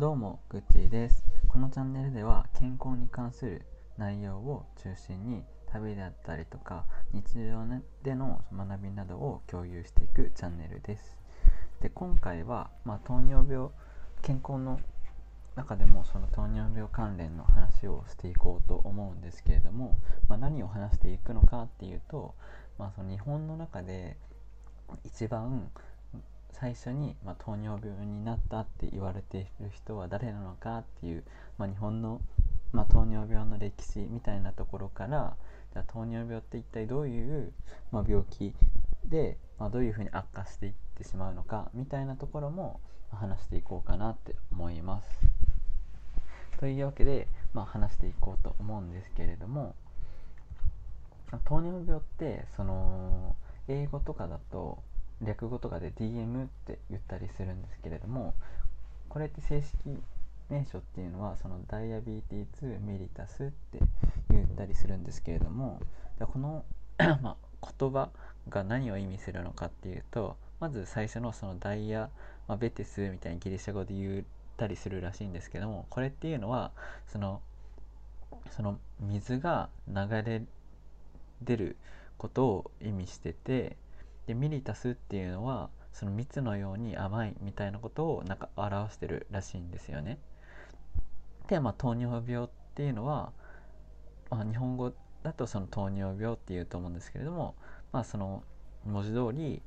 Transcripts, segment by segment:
どうもグッチーです。このチャンネルでは健康に関する内容を中心に旅であったりとか日常での学びなどを共有していくチャンネルです。で今回は、まあ、糖尿病健康の中でもその糖尿病関連の話をしていこうと思うんですけれども、まあ、何を話していくのかっていうと、まあ、その日本の中で一番最初に、まあ、糖尿病になったって言われている人は誰なのかっていう、まあ、日本の、まあ、糖尿病の歴史みたいなところからじゃ糖尿病って一体どういう、ま病気で、まどういうふうに悪化していってしまうのかみたいなところも話していこうかなって思います。というわけで、ま、話していこうと思うんですけれども糖尿病ってその英語とかだと略語とかで DM って言ったりするんですけれどもこれって正式名称っていうのはそのダイアビーティー2ミリタスって言ったりするんですけれどもこの ま言葉が何を意味するのかっていうとまず最初のそのダイヤ、まあ、ベテスみたいにギリシャ語で言ったりするらしいんですけどもこれっていうのはそのその水が流れ出ることを意味しててでミリタスっていうのはその蜜のように甘いみたいなことをなんか表してるらしいんですよね。で、まあ、糖尿病っていうのは、まあ、日本語だとその糖尿病っていうと思うんですけれども、まあ、その文字通り、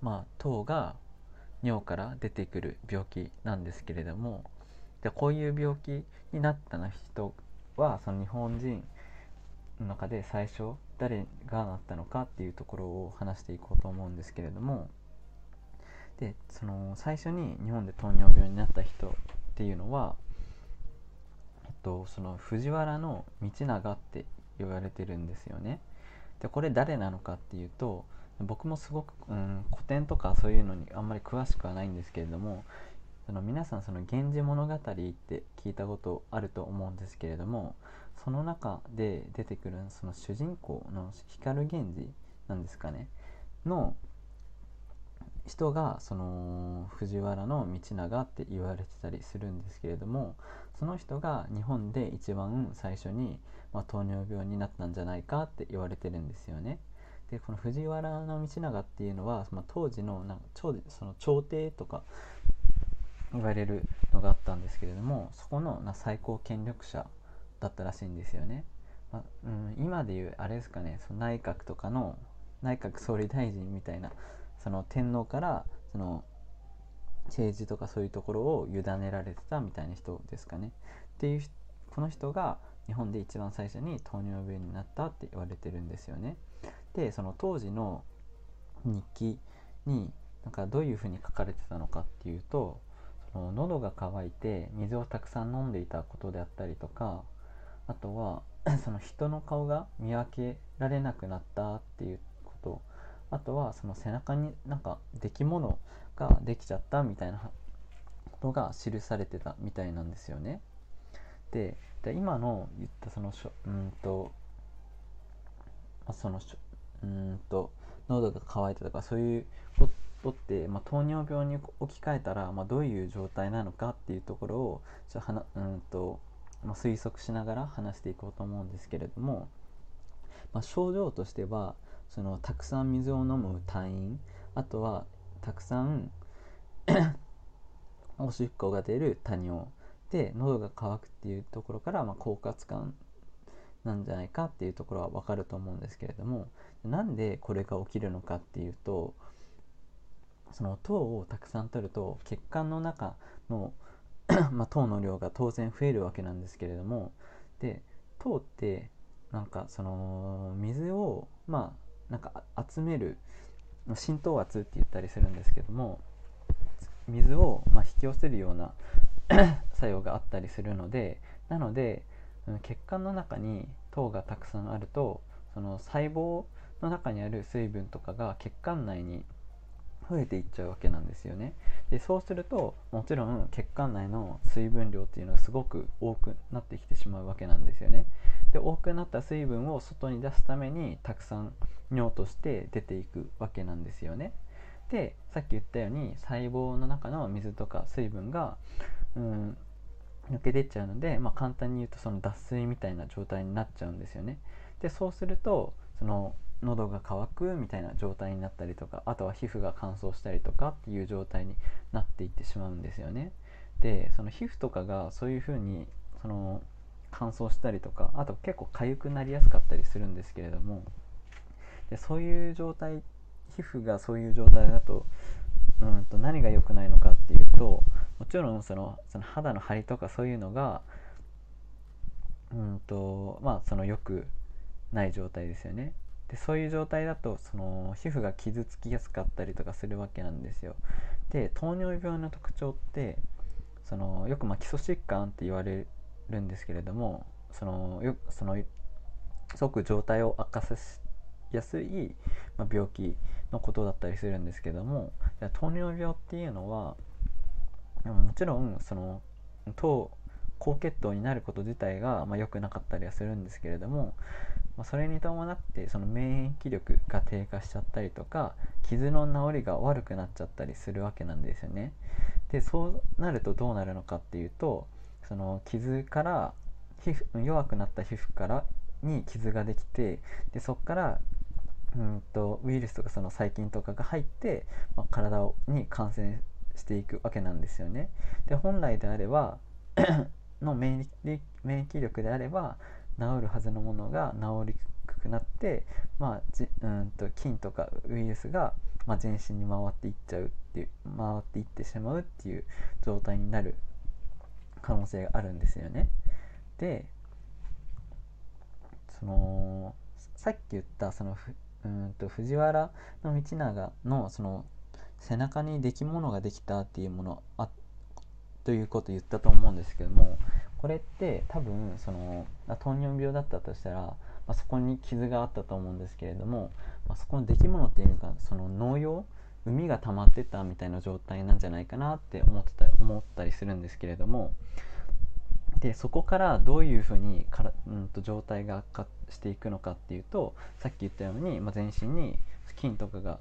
まあ、糖が尿から出てくる病気なんですけれどもでこういう病気になった人はその日本人の中で最初誰がなったのかっていうところを話していこうと思うんですけれどもでその最初に日本で糖尿病になった人っていうのは、えっと、その藤原道長って言われてるんですよね。でこれ誰なのかっていうと僕もすごく、うん、古典とかそういうのにあんまり詳しくはないんですけれどもその皆さんその「源氏物語」って聞いたことあると思うんですけれどもその中で出てくるその主人公の光源氏なんですかねの人がその藤原道長って言われてたりするんですけれどもその人が日本で一番最初に、まあ、糖尿病になったんじゃないかって言われてるんですよね。でこの藤原道長っていうのは、まあ、当時のなんか朝その朝廷とか言われるのがあったんですけれどもそこの最高権力者だったらしいんですよね。まあ、うん、今でいうあれですかねその内閣とかの内閣総理大臣みたいなその天皇からその政治とかそういうところを委ねられてたみたいな人ですかね。っていうこの人が日本で一番最初に糖尿病になったって言われてるんですよね。でその当時の日記になんかどういうふうに書かれてたのかっていうとの喉が渇いて水をたくさん飲んでいたことであったりとかあとは その人の顔が見分けられなくなったっていうことあとはその背中になんか出来物ができちゃったみたいなことが記されてたみたいなんですよね。で今の言ったそのしょうんとそのうんと喉が渇いたとかそういうこととって、まあ、糖尿病に置き換えたら、まあ、どういう状態なのかっていうところをちょはなうんとまあ、推測しながら話していこうと思うんですけれども、まあ、症状としてはそのたくさん水を飲む退院あとはたくさん おしっこが出る多尿で喉が渇くっていうところから、まあ、狡猾感なんじゃないかっていうところは分かると思うんですけれどもなんでこれが起きるのかっていうとその糖をたくさん取ると血管の中の まあ、糖の量が当然増えるわけなんですけれどもで糖ってなんかその水をまあなんか集める浸透圧って言ったりするんですけども水をま引き寄せるような 作用があったりするのでなので血管の中に糖がたくさんあるとその細胞の中にある水分とかが血管内に増えていっちゃうわけなんですよね。でそうするともちろん血管内の水分量っていうのがすごく多くなってきてしまうわけなんですよね。で多くなった水分を外に出すためにたくさん尿として出ていくわけなんですよね。でさっき言ったように細胞の中の水とか水分がうん、抜け出ちゃうので、まあ、簡単に言うとその脱水みたいな状態になっちゃうんですよね。でそうするとその喉が渇くみたいな状態になったりとかあとは皮膚が乾燥したりとかっていう状態になっていってしまうんですよね。でその皮膚とかがそういう風にその乾燥したりとかあと結構痒くなりやすかったりするんですけれどもでそういう状態皮膚がそういう状態だとうんと何が良くないのかっていうともちろんそのその肌の張りとかそういうのがうんとまあその良くない状態ですよね。でそういう状態だとその皮膚が傷つきやすかったりとかするわけなんですよ。で糖尿病の特徴ってそのよくまあ基礎疾患って言われるんですけれどもそのよそのすごく状態を悪化させやすい、まあ、病気のことだったりするんですけども糖尿病っていうのはもちろんその糖高血糖になること自体が、まあ、良くなかったりはするんですけれども、まあ、それに伴ってその免疫力が低下しちゃったりとか傷の治りが悪くなっちゃったりするわけなんですよね。でそうなるとどうなるのかっていうとその傷から皮膚弱くなった皮膚からに傷ができてでそこからうんとウイルスとかその細菌とかが入って、まあ、体に感染していくわけなんですよね。で本来であればの免疫免疫力であれば治るはずのものが治りにくくなって、まあ、じうんと菌とかウイルスが、まあ、全身に回っていっちゃうっていう回っていってしまうっていう状態になる可能性があるんですよね。でそのさっき言ったそのうんと藤原道長のその背中に出来物ができたっていうものあってということ言ったと思うんですけどもこれって多分その糖尿病だったとしたら、まあ、そこに傷があったと思うんですけれども、まあ、そこの出来物っていうのがその農用海が溜まってたみたいな状態なんじゃないかなって思ってた思ったりするんですけれどもでそこからどういうふうにから、うんと、状態が悪化していくのかっていうとさっき言ったように、まあ、全身に菌とかが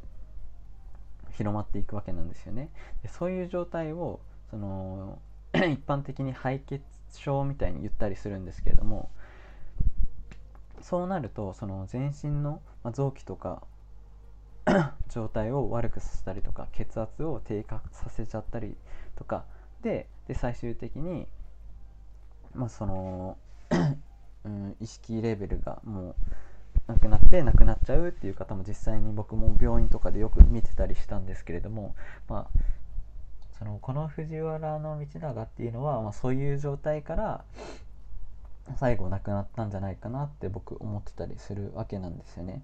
広まっていくわけなんですよね。でそういう状態をその 一般的に敗血症みたいに言ったりするんですけれどもそうなるとその全身の臓器とか 状態を悪くさせたりとか血圧を低下させちゃったりとかでで最終的にまあその うん、意識レベルがもうなくなってなくなっちゃうっていう方も実際に僕も病院とかでよく見てたりしたんですけれども、まあ、そのこの藤原道長っていうのは、まあ、そういう状態から最後亡くなったんじゃないかなって僕思ってたりするわけなんですよね。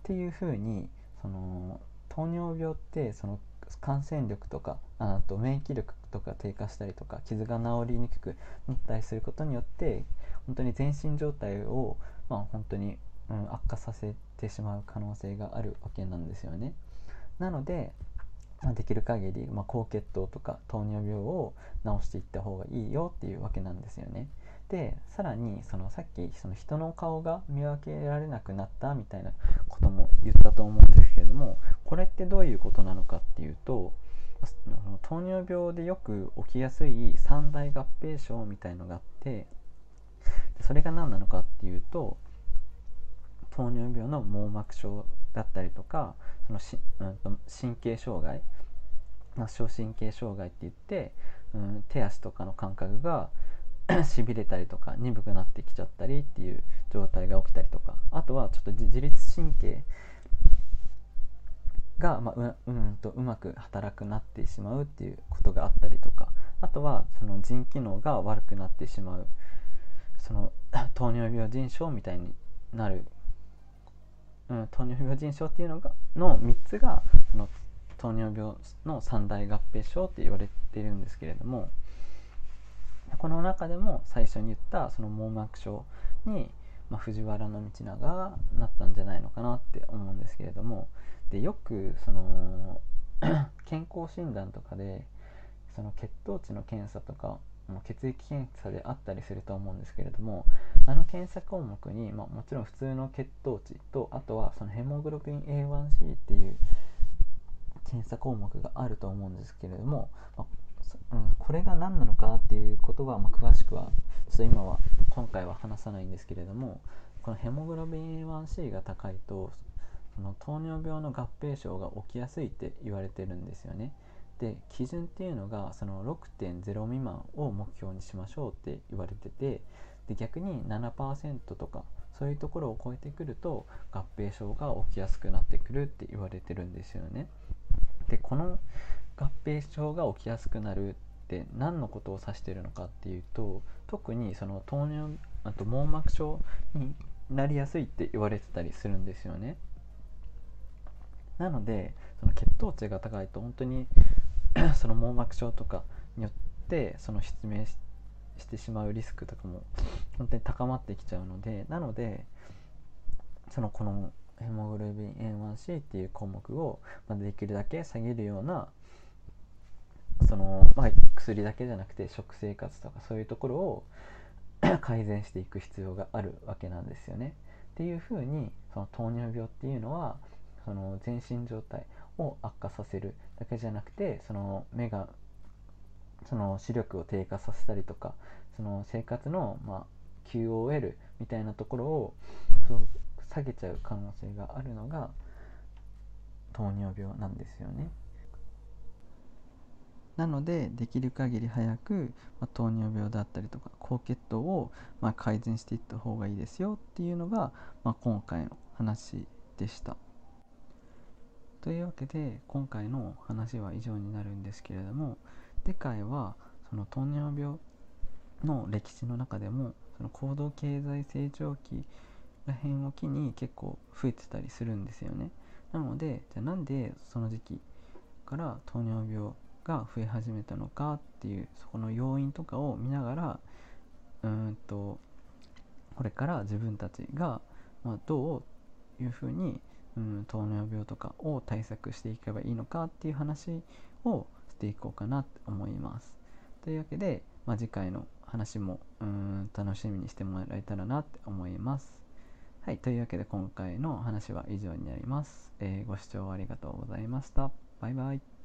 っていうふうにその糖尿病ってその感染力とかあと免疫力とか低下したりとか傷が治りにくくなったりすることによって本当に全身状態を、まあ、本当に、うん、悪化させてしまう可能性があるわけなんですよね。なので、まあ、できる限り、まあ、高血糖とか糖尿病を治していった方がいいよっていうわけなんですよね。でさらにそのさっきその人の顔が見分けられなくなったみたいなことも言ったと思うんですけれどもこれってどういうことなのかっていうと糖尿病でよく起きやすい三大合併症みたいのがあってそれが何なのかっていうと糖尿病の網膜症だったりとかそのし、うん、神経障害末梢神経障害って言って、うん、手足とかの感覚が しびれたりとか鈍くなってきちゃったりっていう状態が起きたりとかあとはちょっと自律神経が、まあ、ううんとうまく働くなってしまうっていうことがあったりとかあとはその腎機能が悪くなってしまうその糖尿病腎症みたいになる、うん、糖尿病腎症っていうのがの3つがその糖尿病の三大合併症って言われてるんですけれどもこの中でも最初に言ったその網膜症に、まあ、藤原道長がなったんじゃないのかなって思うんですけれどもでよくその 健康診断とかでその血糖値の検査とか血液検査であったりすると思うんですけれどもあの検査項目に、まあ、もちろん普通の血糖値とあとはそのヘモグロビン A1C っていう検査項目があると思うんですけれども、まあ、うん、これが何なのかっていうことは、まあ、詳しくはちょっと今は今回は話さないんですけれどもこのヘモグロビン A1C が高いとその糖尿病の合併症が起きやすいって言われてるんですよね。で基準っていうのがその6.0未満を目標にしましょうって言われててで逆に7%とかそういうところを超えてくると合併症が起きやすくなってくるって言われてるんですよね。でこの合併症が起きやすくなるって何のことを指してるのかっていうと特にその糖尿あと網膜症になりやすいって言われてたりするんですよね。なのでその血糖値が高いと本当に その網膜症とかによってその失明してしまうリスクとかも 本当に高まってきちゃうのでなのでそのこのヘモグロビン A1C っていう項目を、まできるだけ下げるようなその、まあ、薬だけじゃなくて食生活とかそういうところを 改善していく必要があるわけなんですよね。っていうふうにその糖尿病っていうのはその全身状態を悪化させるだけじゃなくてその目がその視力を低下させたりとかその生活の、まあ、QOL みたいなところを下げちゃう可能性があるのが糖尿病なんですよね。なのでできる限り早く、まあ、糖尿病だったりとか高血糖を、まあ、改善していった方がいいですよっていうのが、まあ、今回の話でした。というわけで今回の話は以上になるんですけれども世界はその糖尿病の歴史の中でもその高度経済成長期らへんを機に結構増えてたりするんですよね。なのでじゃあなんでその時期から糖尿病が増え始めたのかっていうそこの要因とかを見ながらうんとこれから自分たちが、まあ、どういうふうにうん糖尿病とかを対策していけばいいのかっていう話をしていこうかなと思います。というわけで、まあ、次回の話もうん楽しみにしてもらえたらなって思います。はい、というわけで今回の話は以上になります。えー、ご視聴ありがとうございました。バイバイ。